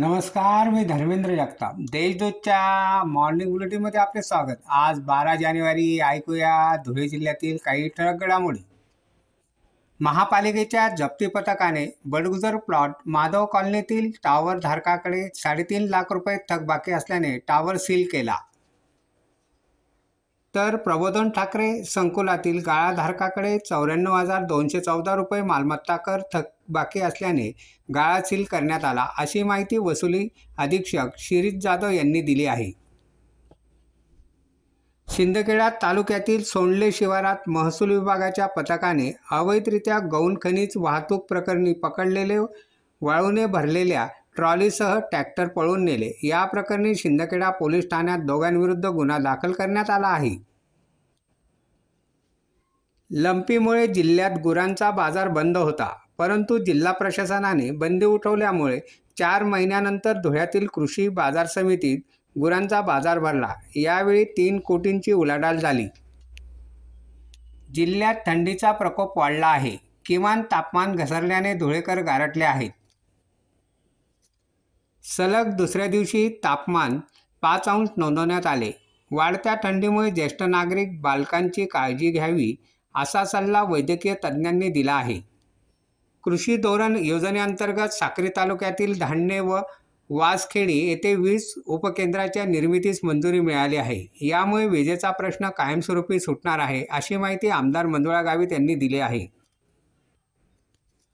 नमस्कार मी धर्मेंद्र जगताप. देशदूतच्या मॉर्निंग बुलेटिनमध्ये आपले स्वागत. आज बारा जानेवारी ऐकूया धुळे जिल्ह्यातील काही ठळक घडामोडी. महापालिकेच्या जप्ती पथकाने बडगुजर प्लॉट माधव कॉलनीतील टावर धारकाकडे साडेतीन लाख रुपये थकबाकी असल्याने टावर सील केला. तर प्रबोधन ठाकरे संकुलातील गाळाधारकाकडे चौऱ्याण्णव हजार दोनशे चौदा रुपये मालमत्ता कर थकबाकी असल्याने गाळा सील करण्यात आला अशी माहिती वसुली अधीक्षक शिरीष जाधव यांनी दिली आहे. शिंदखेडा तालुक्यातील सोंडले शिवारात महसूल विभागाच्या पथकाने अवैधरित्या गौण खनिज वाहतूक प्रकरणी पकडलेले वाळूने भरलेल्या ट्रॉलीसह ट्रॅक्टर पळून नेले. या प्रकरणी शिंदखेडा पोलीस ठाण्यात दोघांविरुद्ध गुन्हा दाखल करण्यात आला आहे. लंपीमुळे जिल्ह्यात गुरांचा बाजार बंद होता परंतु जिल्हा प्रशासनाने बंदी उठवल्यामुळे चार महिन्यानंतर धुळ्यातील कृषी बाजार समितीत गुरांचा बाजार भरला. यावेळी तीन कोटींची उलाढाल झाली. जिल्ह्यात थंडीचा प्रकोप वाढला आहे. किमान तापमान घसरल्याने धुळेकर गारटले आहेत. सलग दुसऱ्या दिवशी तापमान पाच अंश नोंदवण्यात आले. वाढत्या थंडीमुळे ज्येष्ठ नागरिक बालकांची काळजी घ्यावी असा सल्ला वैद्यकीय तज्ज्ञांनी दिला आहे. कृषी धोरण योजनेअंतर्गत साक्री तालुक्यातील धान्य व वासखेडी येथे वीज उपकेंद्राच्या निर्मितीस मंजुरी मिळाली आहे. यामुळे विजेचा प्रश्न कायमस्वरूपी सुटणार आहे अशी माहिती आमदार मंजुळा गावित यांनी दिली आहे.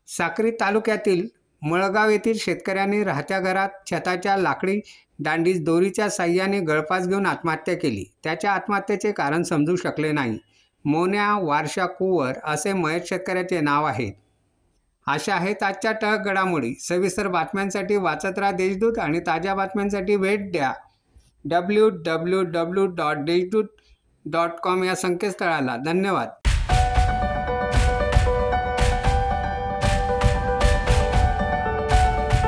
साक्री तालुक्यातील मळगाव येथील शेतकऱ्यांनी राहत्या घरात छताच्या लाकडी दांडीस दोरीच्या साह्याने गळफास घेऊन आत्महत्या केली. त्याच्या आत्महत्येचे कारण समजू शकले नाही. मोन्या वारशा कुवर असे मयत शेतकऱ्याचे नाव आहे अशा आहेत आजच्या टळक घडामोडी. सविस्तर बातम्यांसाठी वाचत राहा देशदूत आणि ताज्या बातम्यांसाठी भेट द्या. W W W dot Deshdoot dot com या संकेतस्थळाला. धन्यवाद.